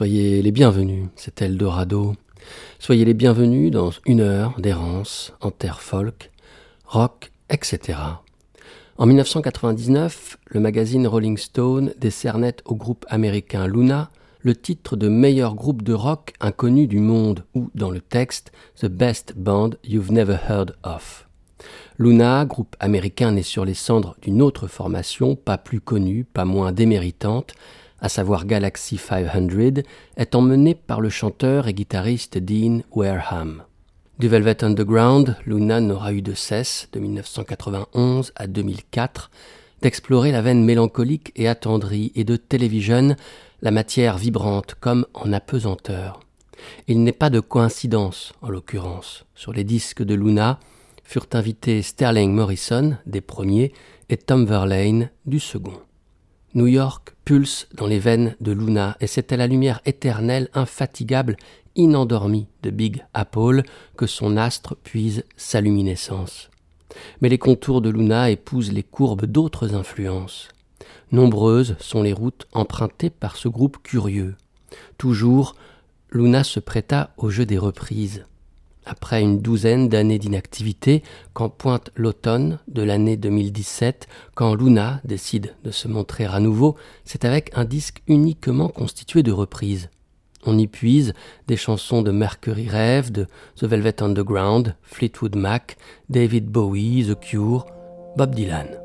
Soyez les bienvenus, c'est Eldorado. Soyez les bienvenus dans une heure d'errance en terre folk, rock, etc. En 1999, le magazine Rolling Stone décernait au groupe américain Luna le titre de meilleur groupe de rock inconnu du monde ou, dans le texte, The Best Band You've Never Heard of. Luna, groupe américain né sur les cendres d'une autre formation, pas plus connue, pas moins déméritante, à savoir Galaxy 500, est emmené par le chanteur et guitariste Dean Wareham. Du Velvet Underground, Luna n'aura eu de cesse, de 1991 à 2004, d'explorer la veine mélancolique et attendrie et de télévision la matière vibrante comme en apesanteur. Il n'est pas de coïncidence, en l'occurrence. Sur les disques de Luna furent invités Sterling Morrison, des premiers, et Tom Verlaine, du second. New York pulse dans les veines de Luna, et c'est à la lumière éternelle, infatigable, inendormie de Big Apple que son astre puise sa luminescence. Mais les contours de Luna épousent les courbes d'autres influences. Nombreuses sont les routes empruntées par ce groupe curieux. Toujours, Luna se prêta au jeu des reprises. Après une douzaine d'années d'inactivité, quand pointe l'automne de l'année 2017, quand Luna décide de se montrer à nouveau, c'est avec un disque uniquement constitué de reprises. On y puise des chansons de Mercury Rev, de The Velvet Underground, Fleetwood Mac, David Bowie, The Cure, Bob Dylan.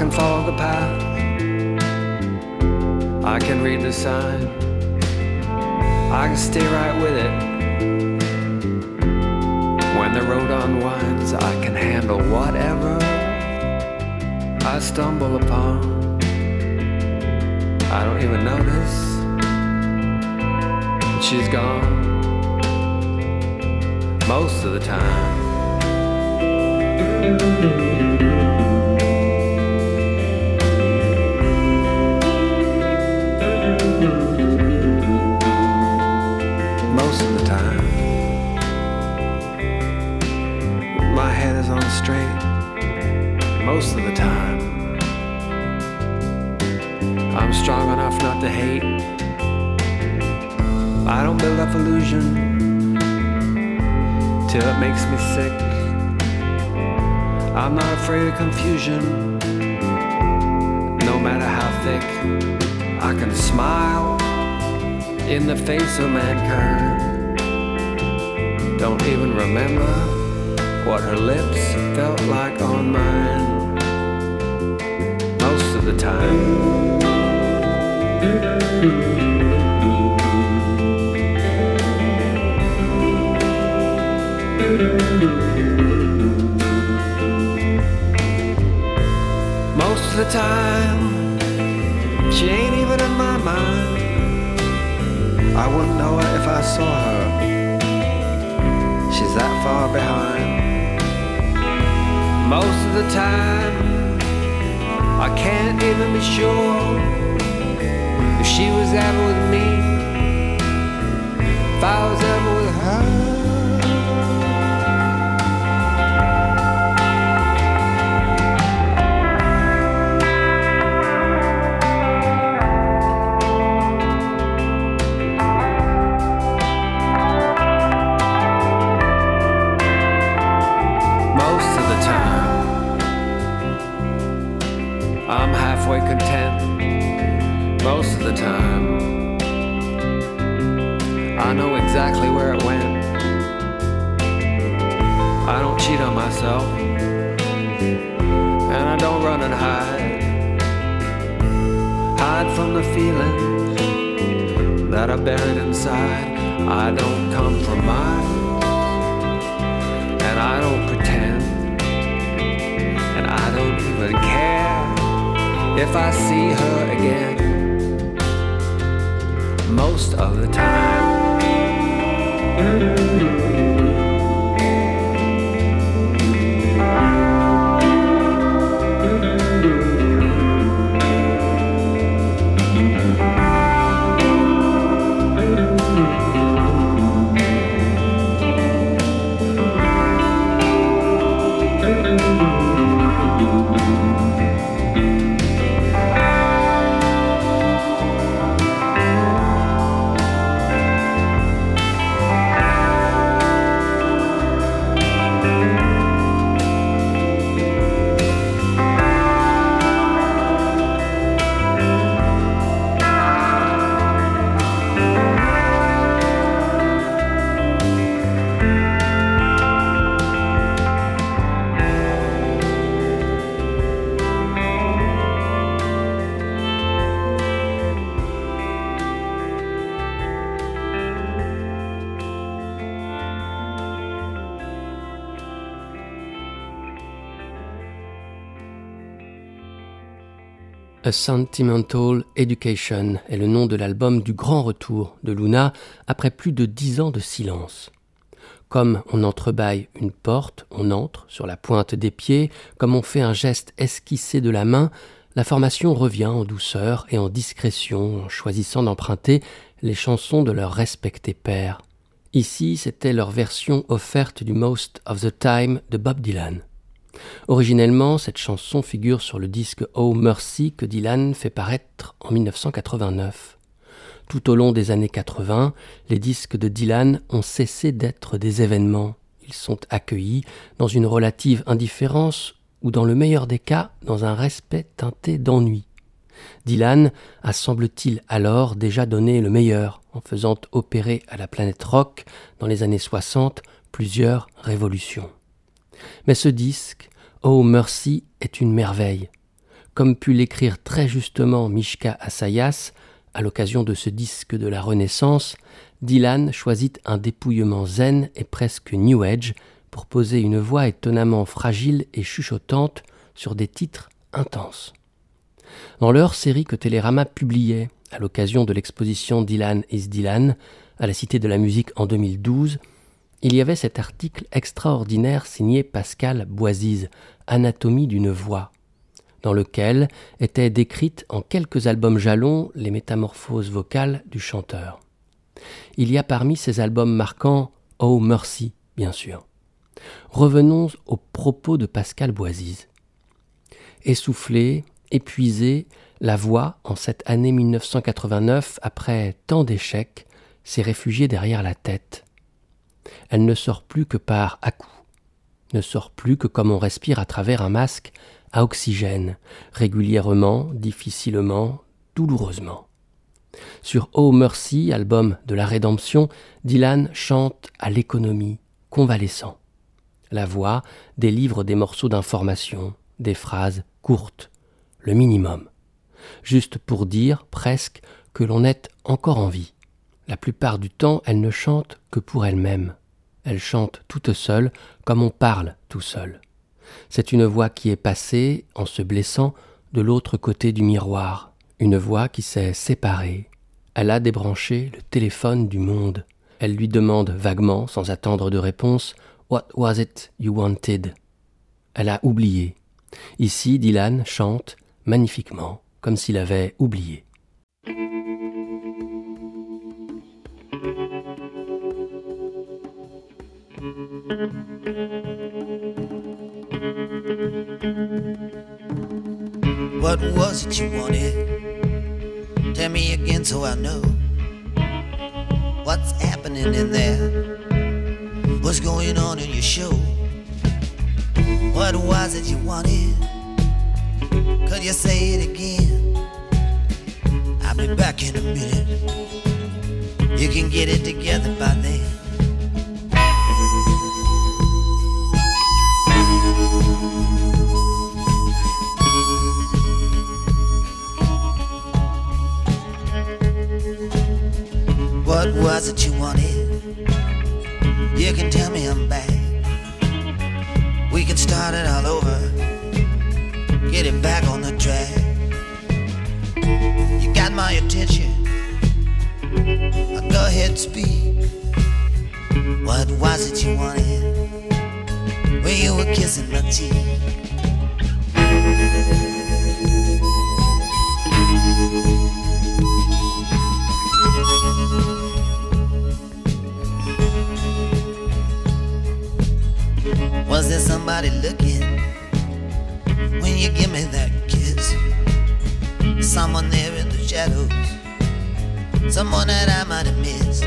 Can follow the path. I can read the sign. I can stay right with it. When the road unwinds, I can handle whatever. I stumble upon. I don't even notice she's gone most of the time. Most of the time. I'm strong enough not to hate. I don't build up illusion till it makes me sick. I'm not afraid of confusion, no matter how thick. I can smile in the face of mankind. Don't even remember what her lips felt like on mine the time. Most of the time, she ain't even in my mind. I wouldn't know her if I saw her. She's that far behind. Most of the time, I can't even be sure if she was ever with me, if I was ever with her. Exactly where it went. I don't cheat on myself, and I don't run and hide. Hide from the feelings that are buried inside. I don't compromise, and I don't pretend, and I don't even care if I see her again. Most of the time. Thank you. Sentimental Education est le nom de l'album du grand retour de Luna après plus de dix ans de silence. Comme on entrebâille une porte, on entre sur la pointe des pieds, comme on fait un geste esquissé de la main, la formation revient en douceur et en discrétion en choisissant d'emprunter les chansons de leur respecté père. Ici, c'était leur version offerte du Most of the Time de Bob Dylan. Originellement, cette chanson figure sur le disque Oh Mercy que Dylan fait paraître en 1989. Tout au long des années 80, les disques de Dylan ont cessé d'être des événements. Ils sont accueillis dans une relative indifférence ou dans le meilleur des cas dans un respect teinté d'ennui. Dylan a semble-t-il alors déjà donné le meilleur en faisant opérer à la planète rock dans les années 60 plusieurs révolutions. Mais ce disque, Oh Mercy, est une merveille. Comme put l'écrire très justement Mishka Asayas, à l'occasion de ce disque de la Renaissance, Dylan choisit un dépouillement zen et presque New Age pour poser une voix étonnamment fragile et chuchotante sur des titres intenses. Dans leur série que Télérama publiait à l'occasion de l'exposition Dylan is Dylan à la Cité de la Musique en 2012, il y avait cet article extraordinaire signé Pascal Boisise, Anatomie d'une voix, dans lequel étaient décrites en quelques albums jalons les métamorphoses vocales du chanteur. Il y a parmi ces albums marquants Oh Mercy, bien sûr. Revenons aux propos de Pascal Boisise. Essoufflée, épuisée, la voix, en cette année 1989, après tant d'échecs, s'est réfugiée derrière la tête elle ne sort plus que par à-coups, ne sort plus que comme on respire à travers un masque à oxygène, régulièrement, difficilement, douloureusement. Sur Oh Mercy, album de la rédemption, Dylan chante à l'économie, convalescent. La voix délivre des morceaux d'information, des phrases courtes, le minimum, juste pour dire presque que l'on est encore en vie. La plupart du temps, elle ne chante que pour elle-même. Elle chante toute seule, comme on parle tout seul. C'est une voix qui est passée, en se blessant, de l'autre côté du miroir, une voix qui s'est séparée. Elle a débranché le téléphone du monde. Elle lui demande vaguement, sans attendre de réponse, What was it you wanted? Elle a oublié. Ici, Dylan chante magnifiquement, comme s'il avait oublié. What was it you wanted? Tell me again so I know what's happening in there. What's going on in your show? What was it you wanted? Could you say it again? I'll be back in a minute. You can get it together by then. What was it you wanted? You can tell me I'm back. We can start it all over. Get it back on the track. You got my attention. Go ahead, speak. What was it you wanted when you were kissing my cheek? Looking when you give me that kiss? Someone there in the shadows, someone that I might have missed.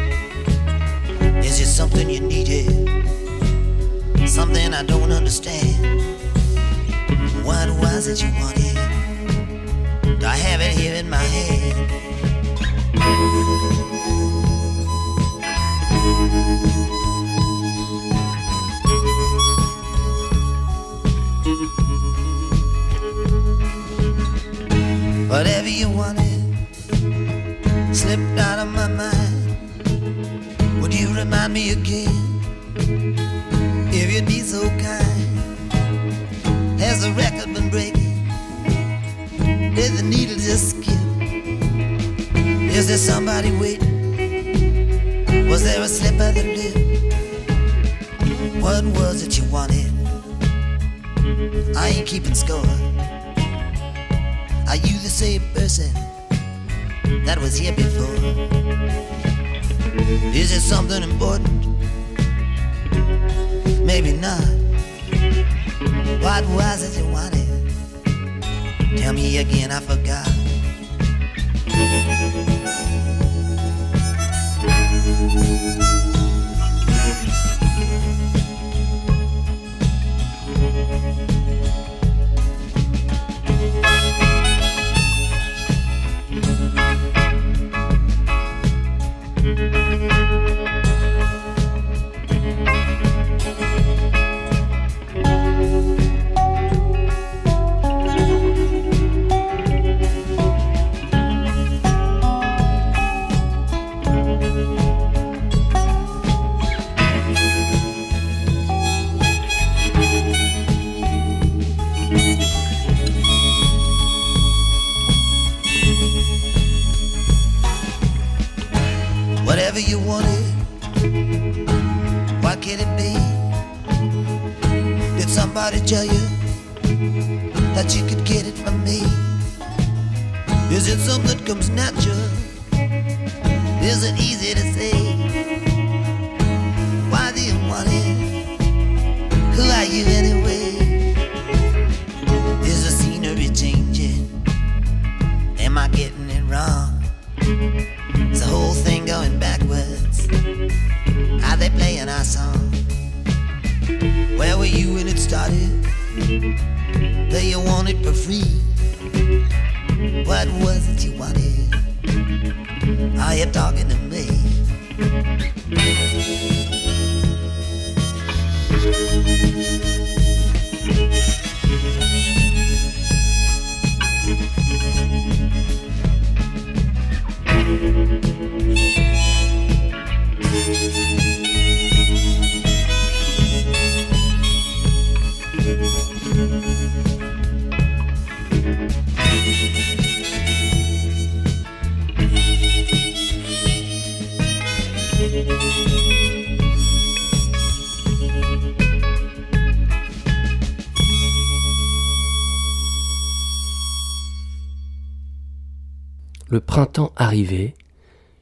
Is it something you needed? Something I don't understand. What was it you wanted? Do I have it here in my head? Slipped out of my mind. Would you remind me again? If you'd be so kind. Has the record been breaking? Did the needle just skip? Is there somebody waiting? Was there a slip of the lip? What was it you wanted? I ain't keeping score. Are you the same person that was here before? Is it something important? Maybe not. What was it you wanted? Tell me again, I forgot. Whatever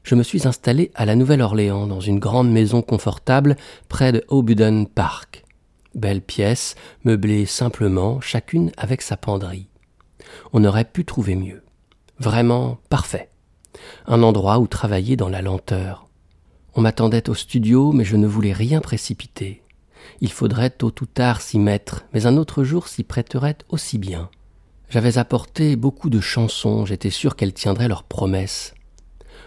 je me suis installé à la Nouvelle-Orléans dans une grande maison confortable près de Aubuden Park. Belle pièce, meublée simplement, chacune avec sa penderie. On aurait pu trouver mieux. Vraiment parfait. Un endroit où travailler dans la lenteur. On m'attendait au studio, mais je ne voulais rien précipiter. Il faudrait tôt ou tard s'y mettre, mais un autre jour s'y prêterait aussi bien. J'avais apporté beaucoup de chansons, j'étais sûr qu'elles tiendraient leurs promesses.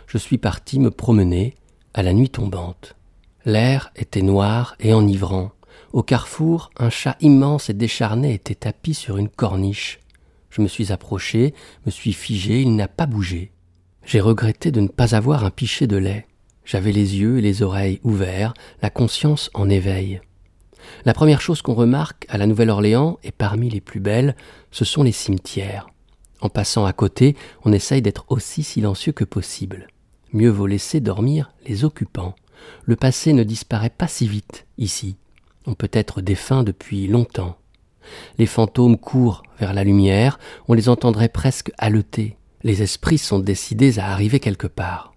Je suis parti me promener à la nuit tombante. L'air était noir et enivrant. Au carrefour, un chat immense et décharné était tapis sur une corniche. Je me suis approché, me suis figé, il n'a pas bougé. J'ai regretté de ne pas avoir un pichet de lait. J'avais les yeux et les oreilles ouverts, la conscience en éveil. La première chose qu'on remarque à la Nouvelle-Orléans, et parmi les plus belles, ce sont les cimetières. En passant à côté, on essaye d'être aussi silencieux que possible. Mieux vaut laisser dormir les occupants. Le passé ne disparaît pas si vite ici. On peut être défunt depuis longtemps. Les fantômes courent vers la lumière, on les entendrait presque haleter. Les esprits sont décidés à arriver quelque part.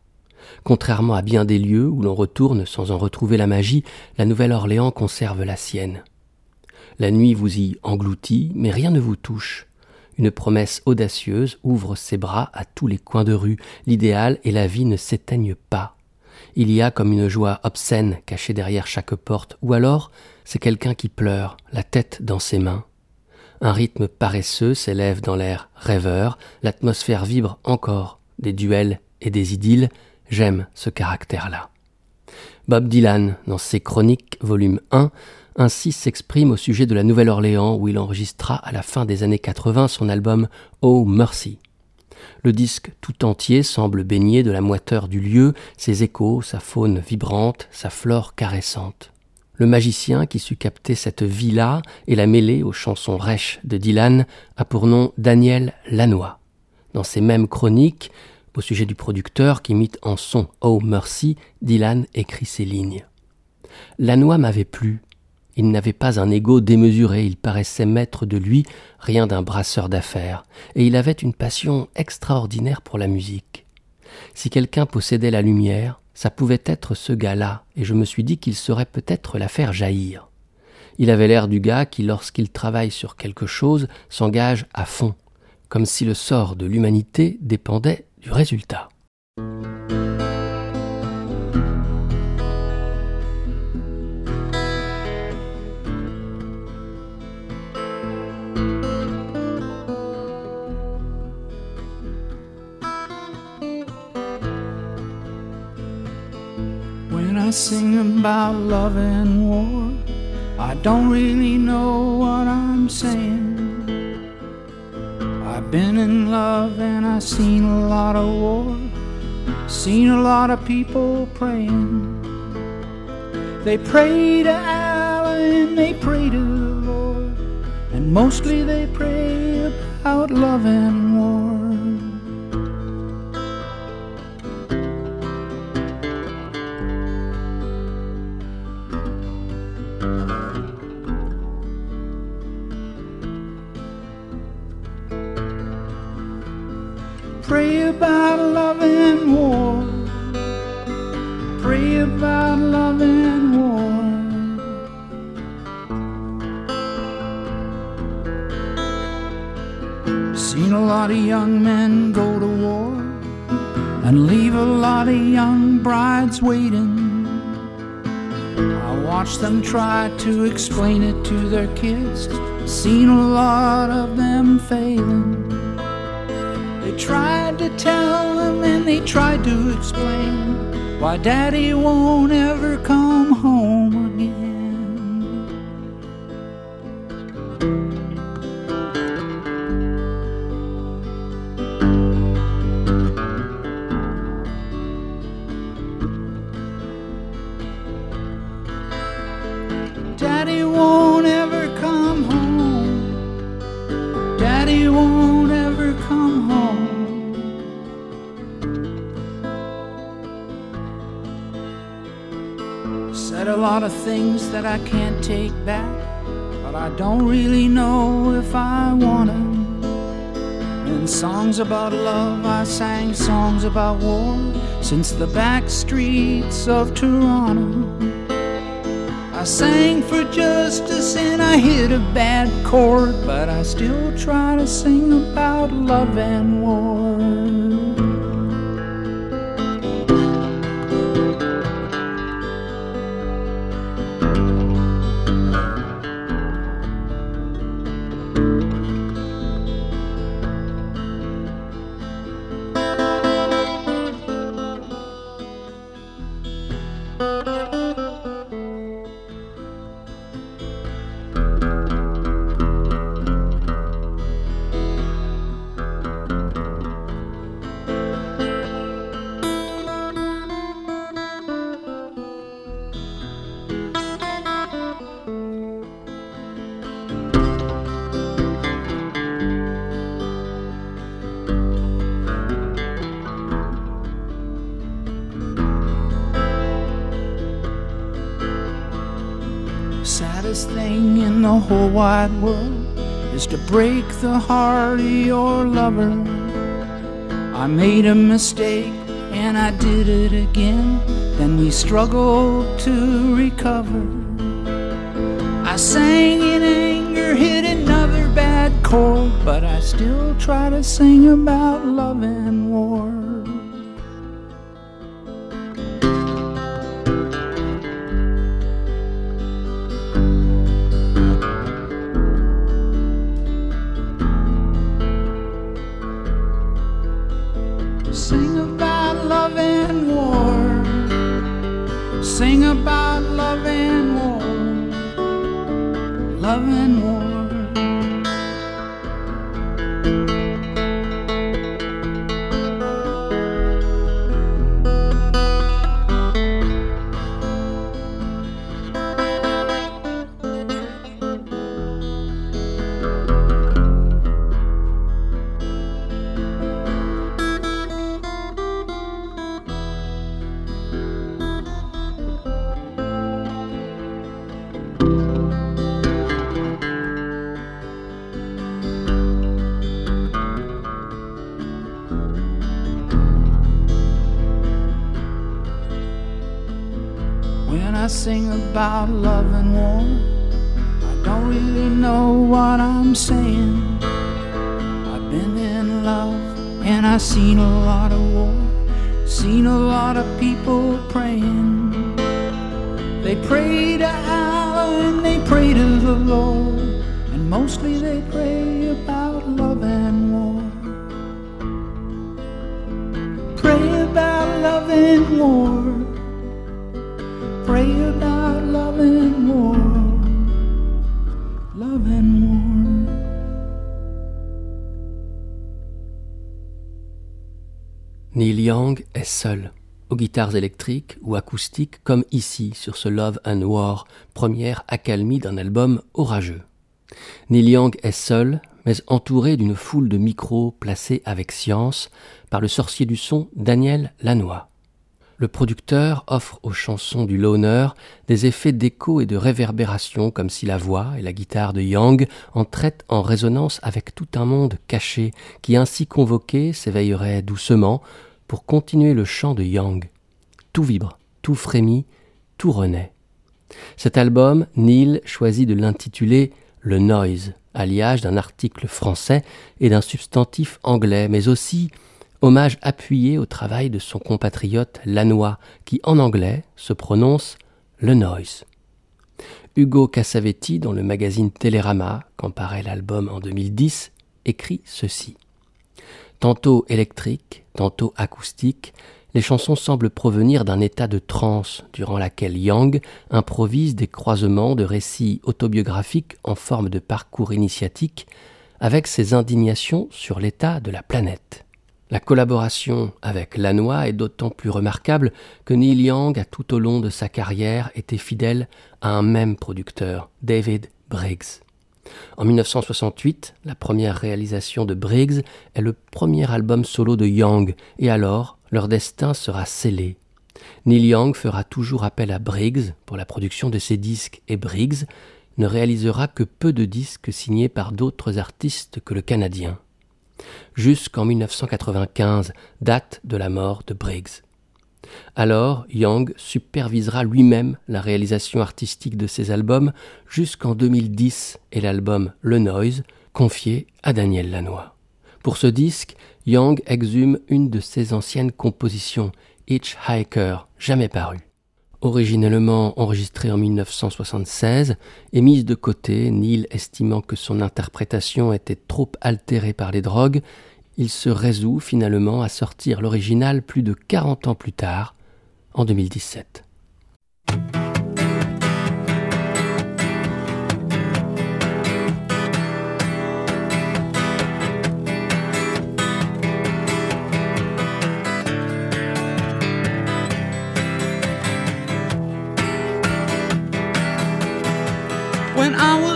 Contrairement à bien des lieux où l'on retourne sans en retrouver la magie, la Nouvelle-Orléans conserve la sienne. La nuit vous y engloutit, mais rien ne vous touche. Une promesse audacieuse ouvre ses bras à tous les coins de rue. L'idéal et la vie ne s'éteignent pas. Il y a comme une joie obscène cachée derrière chaque porte, ou alors c'est quelqu'un qui pleure, la tête dans ses mains. Un rythme paresseux s'élève dans l'air rêveur, l'atmosphère vibre encore des duels et des idylles, j'aime ce caractère-là. Bob Dylan, dans ses Chroniques, volume 1, ainsi s'exprime au sujet de la Nouvelle-Orléans où il enregistra à la fin des années 80 son album Oh Mercy. Le disque tout entier semble baigner de la moiteur du lieu, ses échos, sa faune vibrante, sa flore caressante. Le magicien qui sut capter cette vie-là et la mêler aux chansons rêches de Dylan a pour nom Daniel Lanois. Dans ces mêmes chroniques, au sujet du producteur qui mit en son Oh Mercy, Dylan écrit ces lignes. Lanois m'avait plu, il n'avait pas un ego démesuré, il paraissait maître de lui, rien d'un brasseur d'affaires, et il avait une passion extraordinaire pour la musique. Si quelqu'un possédait la lumière, ça pouvait être ce gars-là, et je me suis dit qu'il saurait peut-être la faire jaillir. Il avait l'air du gars qui, lorsqu'il travaille sur quelque chose, s'engage à fond, comme si le sort de l'humanité dépendait du résultat. I sing about love and war, I don't really know what I'm saying. I've been in love and I've seen a lot of war, seen a lot of people praying. They pray to Allah and they pray to the Lord, and mostly they pray about love and war. Pray about love and war. Pray about love and war. Seen a lot of young men go to war and leave a lot of young brides waiting. I watched them try to explain it to their kids. Seen a lot of them failing tried to tell him and they tried to explain why daddy won't ever come home don't really know if I wanna. In songs about love, I sang songs about war since the back streets of Toronto. I sang for justice and I hit a bad chord, but I still try to sing about love and war. Whole wide world is to break the heart of your lover. I made a mistake and I did it again. Then we struggled to recover. I sang in anger, hit another bad chord, but I still try to sing about love what I'm saying. I've been in love and I've seen a lot of war, seen a lot of people praying. They pray to Allah and they pray to the Lord, and mostly they pray about love and war. Pray about love est seul, aux guitares électriques ou acoustiques, comme ici sur ce Love and War, première accalmie d'un album orageux. Neil Young est seul, mais entouré d'une foule de micros placés avec science par le sorcier du son Daniel Lanois. Le producteur offre aux chansons du loner des effets d'écho et de réverbération comme si la voix et la guitare de Young entraient en résonance avec tout un monde caché qui ainsi convoqué s'éveillerait doucement pour continuer le chant de Young. Tout vibre, tout frémit, tout renaît. Cet album, Neil choisit de l'intituler Le Noise, alliage d'un article français et d'un substantif anglais, mais aussi hommage appuyé au travail de son compatriote Lanois, qui en anglais se prononce Le Noise. Hugo Cassavetti, dans le magazine Télérama, quand paraît l'album en 2010, écrit ceci. Tantôt électrique, tantôt acoustique, les chansons semblent provenir d'un état de transe durant laquelle Young improvise des croisements de récits autobiographiques en forme de parcours initiatique avec ses indignations sur l'état de la planète. La collaboration avec Lanois est d'autant plus remarquable que Neil Young a tout au long de sa carrière été fidèle à un même producteur, David Briggs. En 1968, la première réalisation de Briggs est le premier album solo de Young, et alors leur destin sera scellé. Neil Young fera toujours appel à Briggs pour la production de ses disques, et Briggs ne réalisera que peu de disques signés par d'autres artistes que le Canadien. Jusqu'en 1995, date de la mort de Briggs. Alors, Young supervisera lui-même la réalisation artistique de ses albums jusqu'en 2010 et l'album Le Noise, confié à Daniel Lanois. Pour ce disque, Young exhume une de ses anciennes compositions, Hitchhiker, jamais parue. Originellement enregistrée en 1976 et mise de côté, Neil estimant que son interprétation était trop altérée par les drogues, il se résout finalement à sortir l'original plus de 40 ans plus tard, en 2017. When I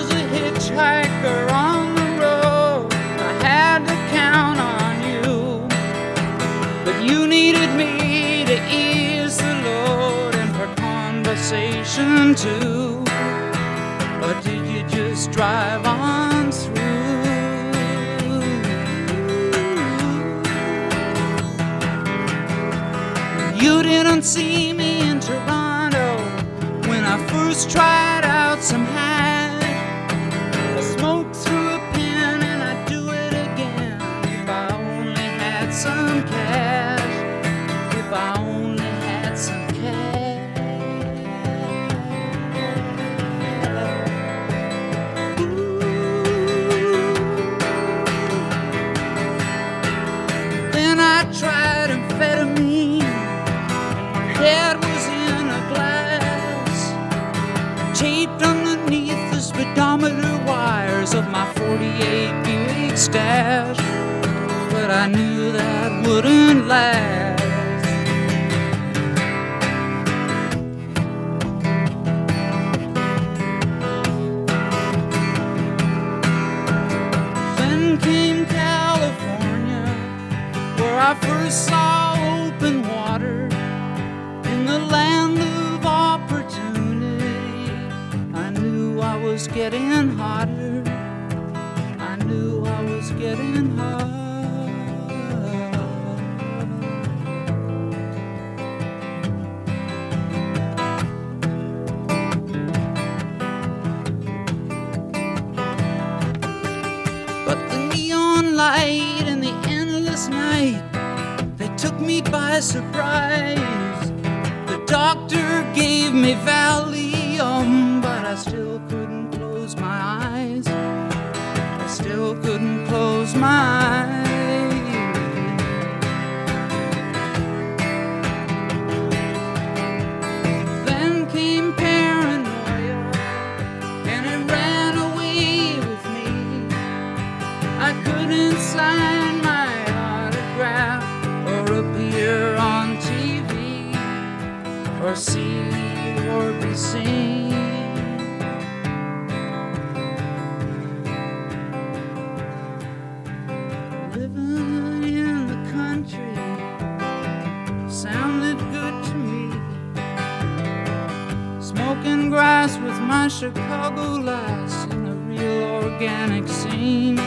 conversation too. Or did you just drive on through. You didn't see me in Toronto when I first tried out some Stash. But I knew that wouldn't last. I couldn't sign my autograph or appear on TV or see or be seen. Living in the country sounded good to me. Smoking grass with my Chicago lass in the real organic scene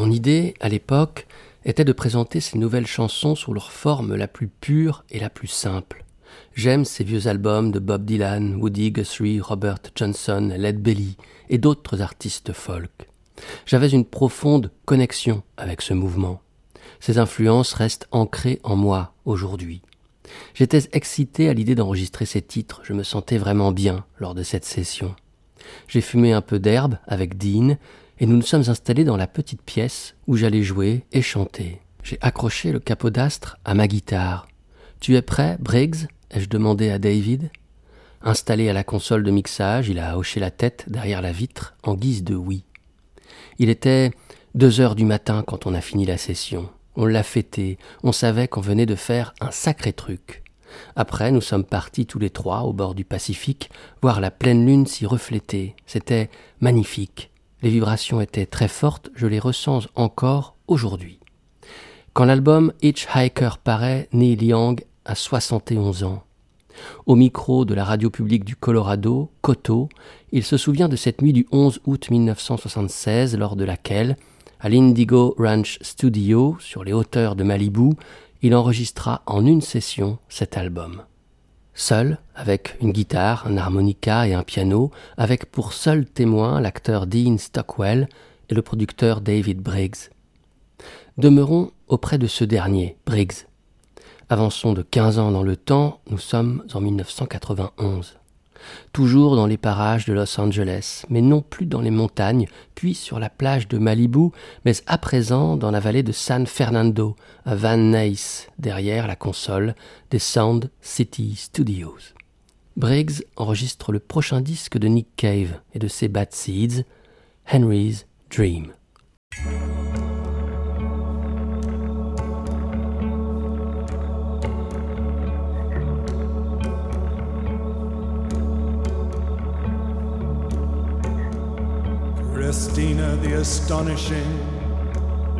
Mon idée, à l'époque, était de présenter ces nouvelles chansons sous leur forme la plus pure et la plus simple. J'aime ces vieux albums de Bob Dylan, Woody Guthrie, Robert Johnson, Led Belly et d'autres artistes folk. J'avais une profonde connexion avec ce mouvement. Ces influences restent ancrées en moi aujourd'hui. J'étais excité à l'idée d'enregistrer ces titres, je me sentais vraiment bien lors de cette session. J'ai fumé un peu d'herbe avec Dean et nous nous sommes installés dans la petite pièce où j'allais jouer et chanter. J'ai accroché le capot d'astre à ma guitare. Tu es prêt, Briggs? ai-je demandé à David. Installé à la console de mixage, il a hoché la tête derrière la vitre en guise de oui. Il était deux heures du matin quand on a fini la session. On l'a fêté, on savait qu'on venait de faire un sacré truc. Après, nous sommes partis tous les trois au bord du Pacifique voir la pleine lune s'y refléter. C'était magnifique. Les vibrations étaient très fortes, je les ressens encore aujourd'hui. Quand l'album Hitchhiker paraît, Neil Young a 71 ans. Au micro de la radio publique du Colorado, Coto, il se souvient de cette nuit du 11 août 1976 lors de laquelle, à l'Indigo Ranch Studio, sur les hauteurs de Malibu, il enregistra en une session cet album. Seul, avec une guitare, un harmonica et un piano, avec pour seul témoin l'acteur Dean Stockwell et le producteur David Briggs. Demeurons auprès de ce dernier, Briggs. Avançons de 15 ans dans le temps, nous sommes en 1991 toujours dans les parages de Los Angeles, mais non plus dans les montagnes, puis sur la plage de Malibu, mais à présent dans la vallée de San Fernando, à Van Nuys, derrière la console des Sound City Studios. Briggs enregistre le prochain disque de Nick Cave et de ses Bad Seeds, Henry's Dream. Christina the Astonishing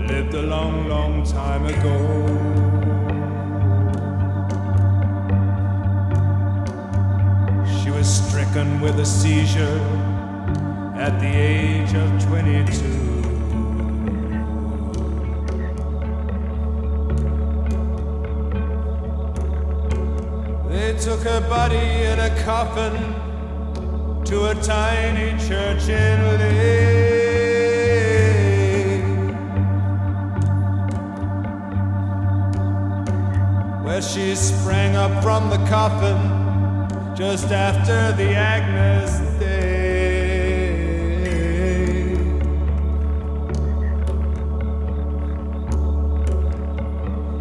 lived a long, long time ago. She was stricken with a seizure at the age of 22. They took her body in a coffin to a tiny church in Lee, where she sprang up from the coffin just after the Agnes Day.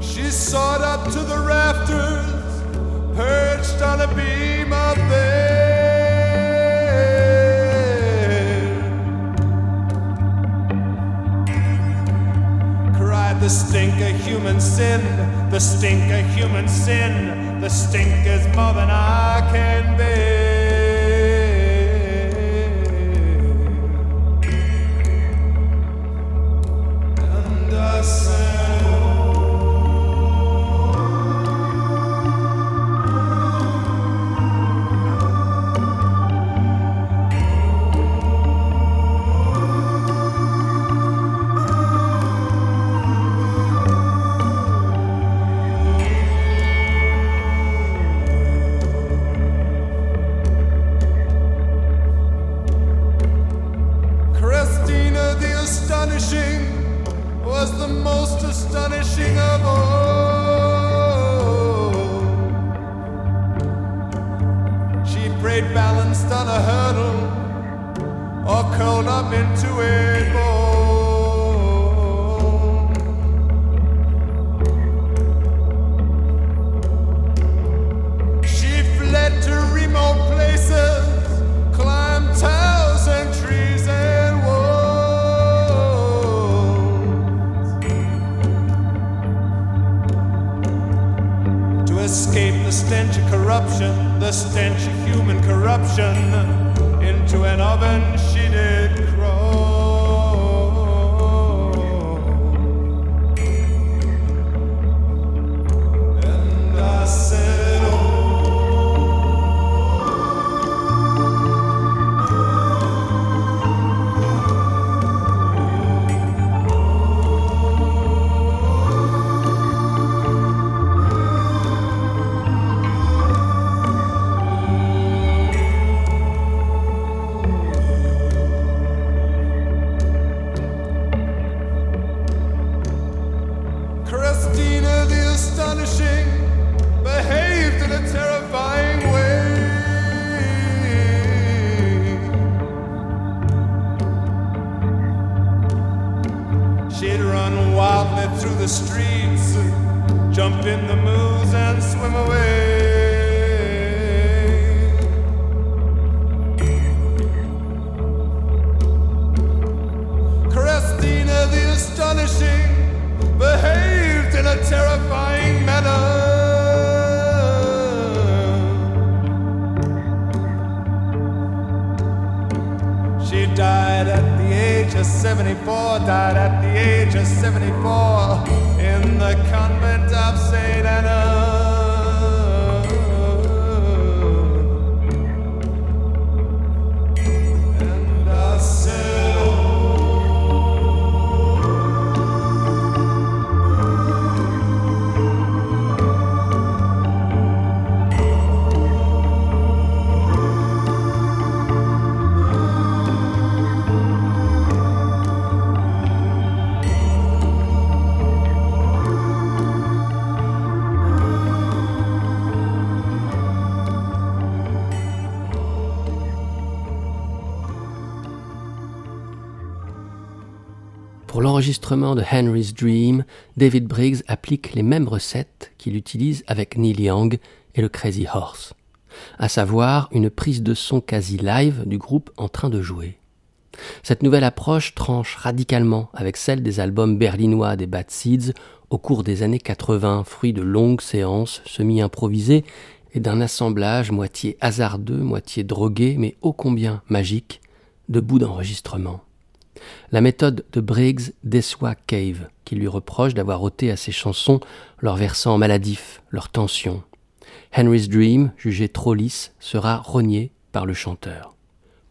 She soared up to the rafters, perched on a beam of there. Stink of human sin, the stink of human sin, the stink is more than I can bear. She'd run wildly through the streets, jump in the moves and swim away. Christina the astonishing behaved in a terrifying manner. She died at the age of 74, died at the age of 74. in the convent of St. Pour l'enregistrement de Henry's Dream, David Briggs applique les mêmes recettes qu'il utilise avec Neil Young et le Crazy Horse, à savoir une prise de son quasi live du groupe en train de jouer. Cette nouvelle approche tranche radicalement avec celle des albums berlinois des Bad Seeds au cours des années 80, fruit de longues séances semi-improvisées et d'un assemblage moitié hasardeux, moitié drogué, mais ô combien magique, de bouts d'enregistrement. La méthode de Briggs déçoit Cave, qui lui reproche d'avoir ôté à ses chansons leur versant maladif, leur tension. Henry's Dream, jugé trop lisse, sera rogné par le chanteur.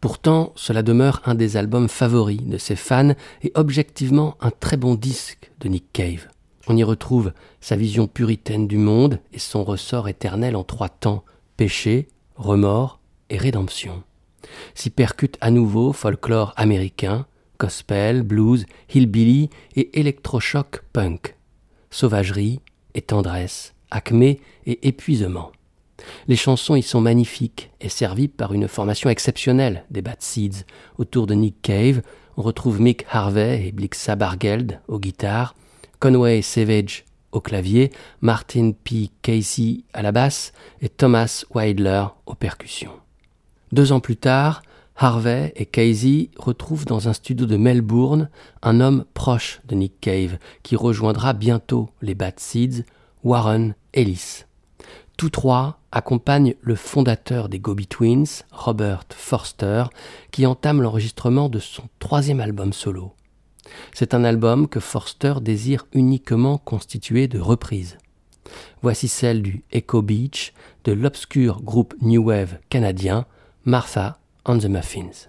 Pourtant, cela demeure un des albums favoris de ses fans et objectivement un très bon disque de Nick Cave. On y retrouve sa vision puritaine du monde et son ressort éternel en trois temps péché, remords et rédemption. S'y percute à nouveau folklore américain, gospel, blues, hillbilly et électrochoc punk, sauvagerie et tendresse, acmé et épuisement. Les chansons y sont magnifiques et servies par une formation exceptionnelle des Bad Seeds. Autour de Nick Cave, on retrouve Mick Harvey et Blixa Bargeld aux guitares, Conway Savage au clavier, Martin P. Casey à la basse et Thomas Weidler aux percussions. Deux ans plus tard, Harvey et Casey retrouvent dans un studio de Melbourne un homme proche de Nick Cave qui rejoindra bientôt les Bad Seeds, Warren Ellis. Tous trois accompagnent le fondateur des Gobi Twins, Robert Forster, qui entame l'enregistrement de son troisième album solo. C'est un album que Forster désire uniquement constitué de reprises. Voici celle du Echo Beach de l'obscur groupe New Wave canadien Martha on the Muffins.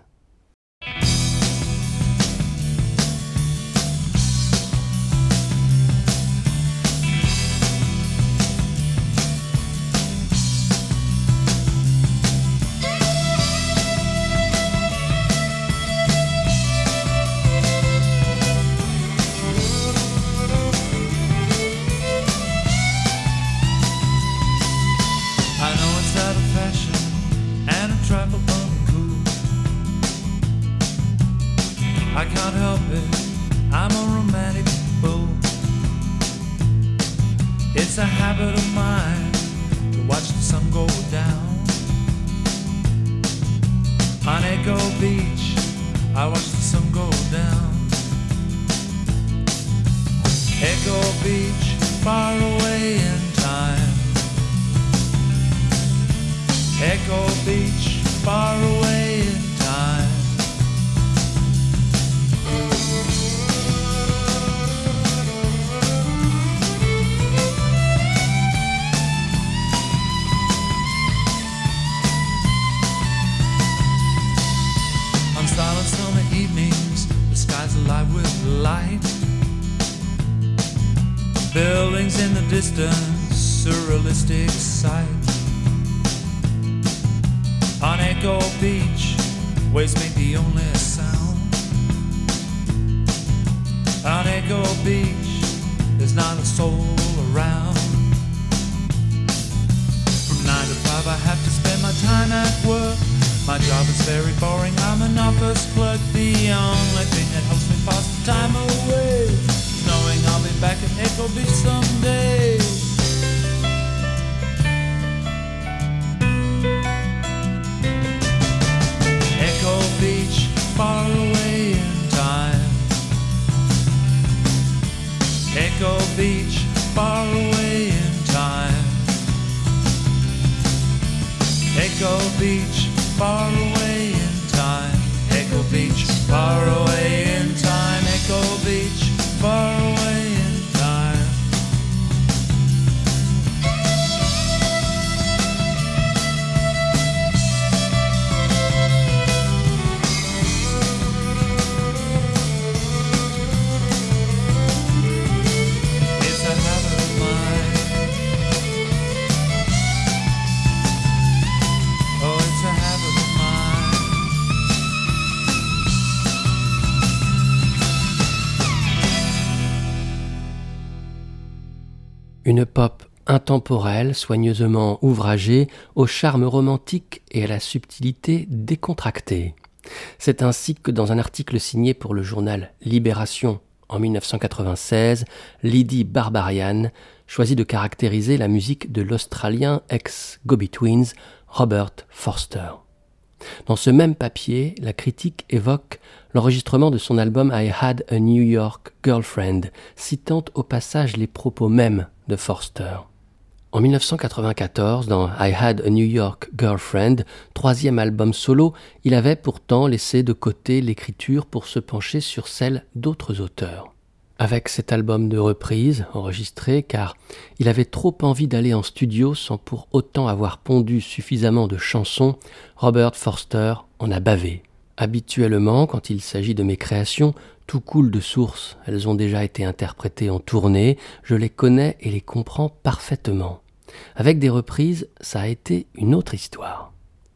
I can't help it, I'm a romantic fool. It's a habit of mine to watch the sun go down. On Echo Beach, I watch the sun go down. Echo Beach, far away in time. Echo Beach, far away light. Buildings in the distance, surrealistic sight. On Echo Beach, waves make the only sound. On Echo Beach, there's not a soul around. From nine to five, I have to spend my time at work. My job is very boring, I'm an office clerk. The only thing that helps me pass the time away is knowing I'll be back at Echo Beach someday. Echo Beach, far away in time. Echo Beach, far away in time. Echo Beach, far away in time. Echo Beach, far away in time. Echo Beach, far intemporelle, soigneusement ouvragée, au charme romantique et à la subtilité décontractée. C'est ainsi que dans un article signé pour le journal Libération en 1996, Lydie Barbarian choisit de caractériser la musique de l'Australien ex-Gobi Twins, Robert Forster. Dans ce même papier, la critique évoque l'enregistrement de son album I Had a New York Girlfriend, citant au passage les propos mêmes de Forster. En 1994, dans I Had a New York Girlfriend, troisième album solo, il avait pourtant laissé de côté l'écriture pour se pencher sur celle d'autres auteurs. Avec cet album de reprise, enregistré car il avait trop envie d'aller en studio sans pour autant avoir pondu suffisamment de chansons, Robert Forster en a bavé. Habituellement, quand il s'agit de mes créations, tout coule de source. Elles ont déjà été interprétées en tournée, je les connais et les comprends parfaitement. Avec des reprises, ça a été une autre histoire.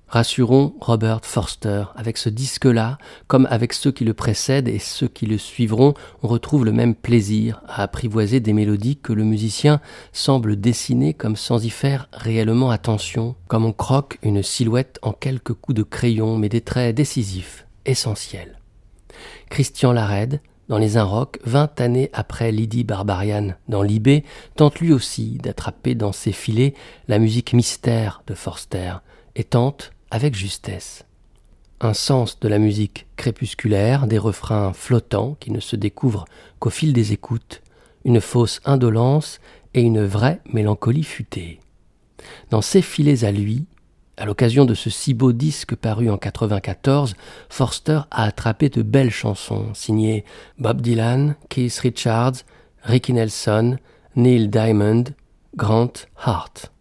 Rassurons Robert Forster, avec ce disque-là, comme avec ceux qui le précèdent et ceux qui le suivront, on retrouve le même plaisir à apprivoiser des mélodies que le musicien semble dessiner comme sans y faire réellement attention, comme on croque une silhouette en quelques coups de crayon, mais des traits décisifs, essentiels. Christian Lared, dans les Inrocks, vingt années après Lydie Barbarian dans Libé, tente lui aussi d'attraper dans ses filets la musique mystère de Forster, et tente avec justesse. Un sens de la musique crépusculaire, des refrains flottants qui ne se découvrent qu'au fil des écoutes, une fausse indolence et une vraie mélancolie futée. Dans ces filets à lui, à l'occasion de ce si beau disque paru en 94, Forster a attrapé de belles chansons signées Bob Dylan, Keith Richards, Ricky Nelson, Neil Diamond, Grant Hart.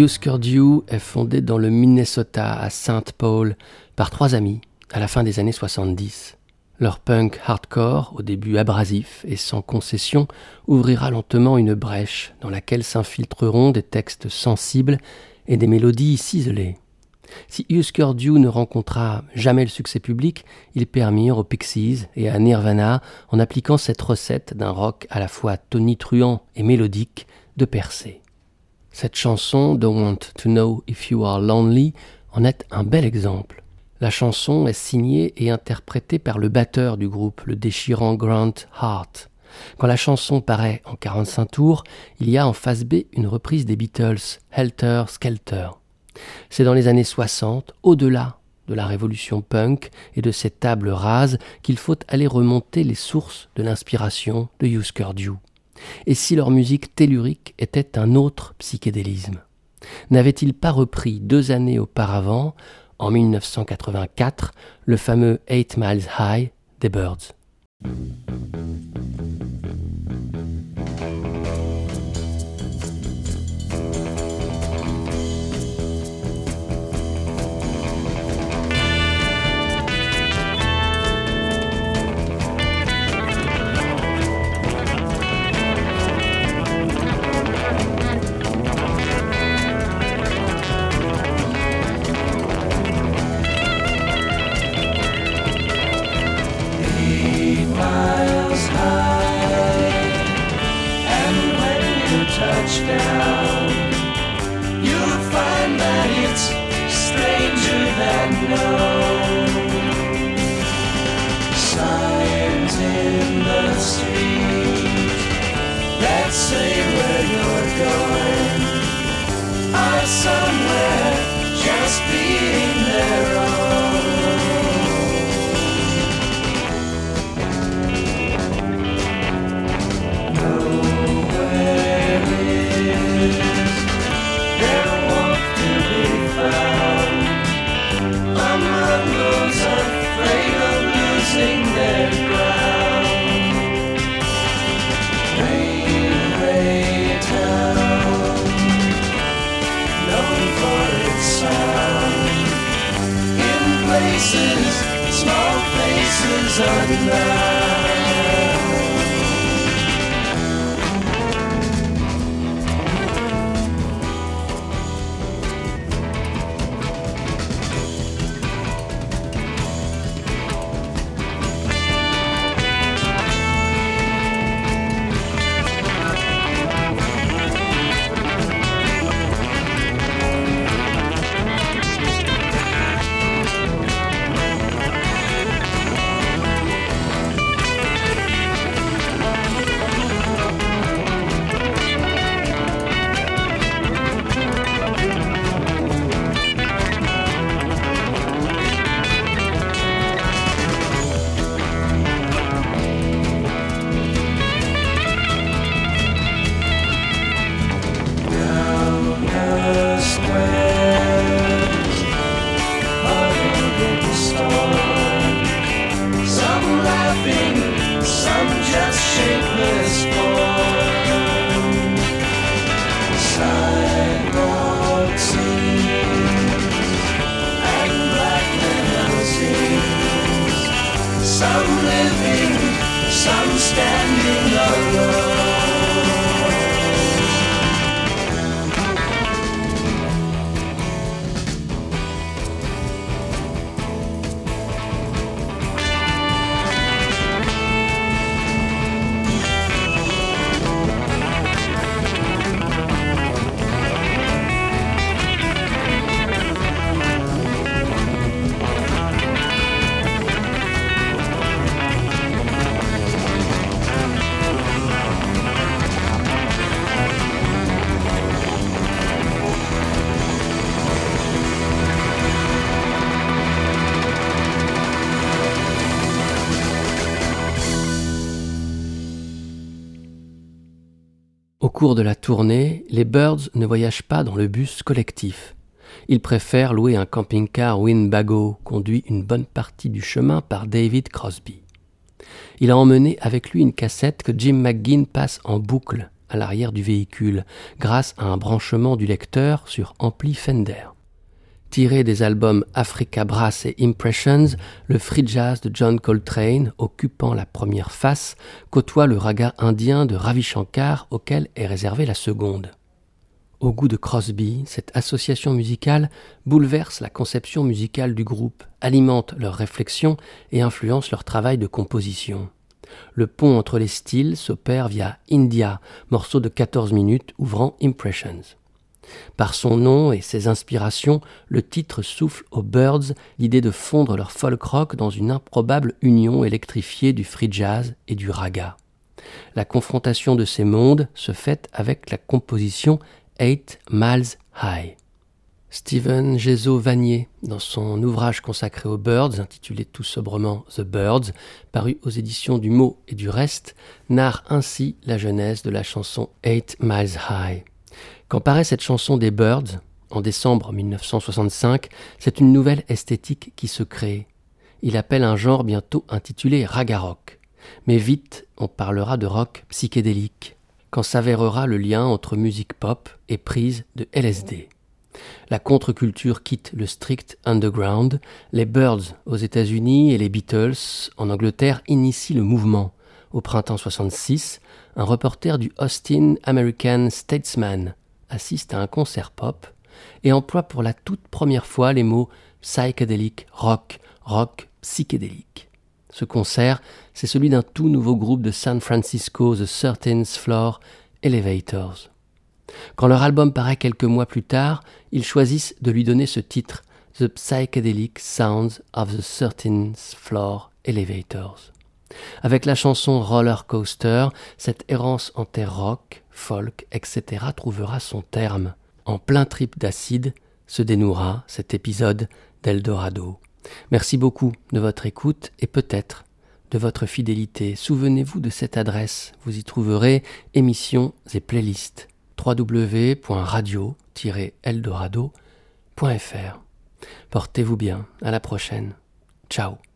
Husker Du est fondé dans le Minnesota à St. Paul par trois amis à la fin des années 70. Leur punk hardcore, au début abrasif et sans concession, ouvrira lentement une brèche dans laquelle s'infiltreront des textes sensibles et des mélodies ciselées. Si Husker Du ne rencontra jamais le succès public, ils permirent aux Pixies et à Nirvana, en appliquant cette recette d'un rock à la fois tonitruant et mélodique, de percer. Cette chanson, Don't Want to Know If You Are Lonely, en est un bel exemple. La chanson est signée et interprétée par le batteur du groupe, le déchirant Grant Hart. Quand la chanson paraît en 45 tours, il y a en face B une reprise des Beatles, Helter Skelter. C'est dans les années 60, au-delà de la révolution punk et de ces tables rases, qu'il faut aller remonter les sources de l'inspiration de Husker Du et si leur musique tellurique était un autre psychédélisme? N'avait-il pas repris deux années auparavant, en 1984, le fameux Eight Miles High des Birds? Cours de la tournée, les Birds ne voyagent pas dans le bus collectif. Ils préfèrent louer un camping-car Winnebago conduit une bonne partie du chemin par David Crosby. Il a emmené avec lui une cassette que Jim McGinn passe en boucle à l'arrière du véhicule grâce à un branchement du lecteur sur ampli Fender. Tiré des albums Africa Brass et Impressions, le free jazz de John Coltrane, occupant la première face, côtoie le raga indien de Ravi Shankar auquel est réservée la seconde. Au goût de Crosby, cette association musicale bouleverse la conception musicale du groupe, alimente leurs réflexions et influence leur travail de composition. Le pont entre les styles s'opère via India, morceau de 14 minutes ouvrant Impressions. Par son nom et ses inspirations, le titre souffle aux Birds l'idée de fondre leur folk rock dans une improbable union électrifiée du free jazz et du raga. La confrontation de ces mondes se fait avec la composition Eight Miles High. Stephen Gézo Vanier, dans son ouvrage consacré aux Birds, intitulé tout sobrement The Birds, paru aux éditions du Mot et du Reste, narre ainsi la genèse de la chanson Eight Miles High. Quand paraît cette chanson des Birds, en décembre 1965, c'est une nouvelle esthétique qui se crée. Il appelle un genre bientôt intitulé raga rock. Mais vite, on parlera de rock psychédélique, quand s'avérera le lien entre musique pop et prise de LSD. La contre-culture quitte le strict underground, les Birds aux États-Unis et les Beatles en Angleterre initient le mouvement. Au printemps 66, un reporter du Austin American Statesman assiste à un concert pop et emploie pour la toute première fois les mots psychédélique rock, rock psychédélique. Ce concert, c'est celui d'un tout nouveau groupe de San Francisco, The Thirteenth Floor Elevators. Quand leur album paraît quelques mois plus tard, ils choisissent de lui donner ce titre, The Psychedelic Sounds of the Thirteenth Floor Elevators. Avec la chanson Roller Coaster, cette errance en terre rock, folk, etc. trouvera son terme. En plein trip d'acide se dénouera cet épisode d'Eldorado. Merci beaucoup de votre écoute et peut-être de votre fidélité. Souvenez-vous de cette adresse. Vous y trouverez émissions et playlists www.radio-eldorado.fr. Portez-vous bien. À la prochaine. Ciao.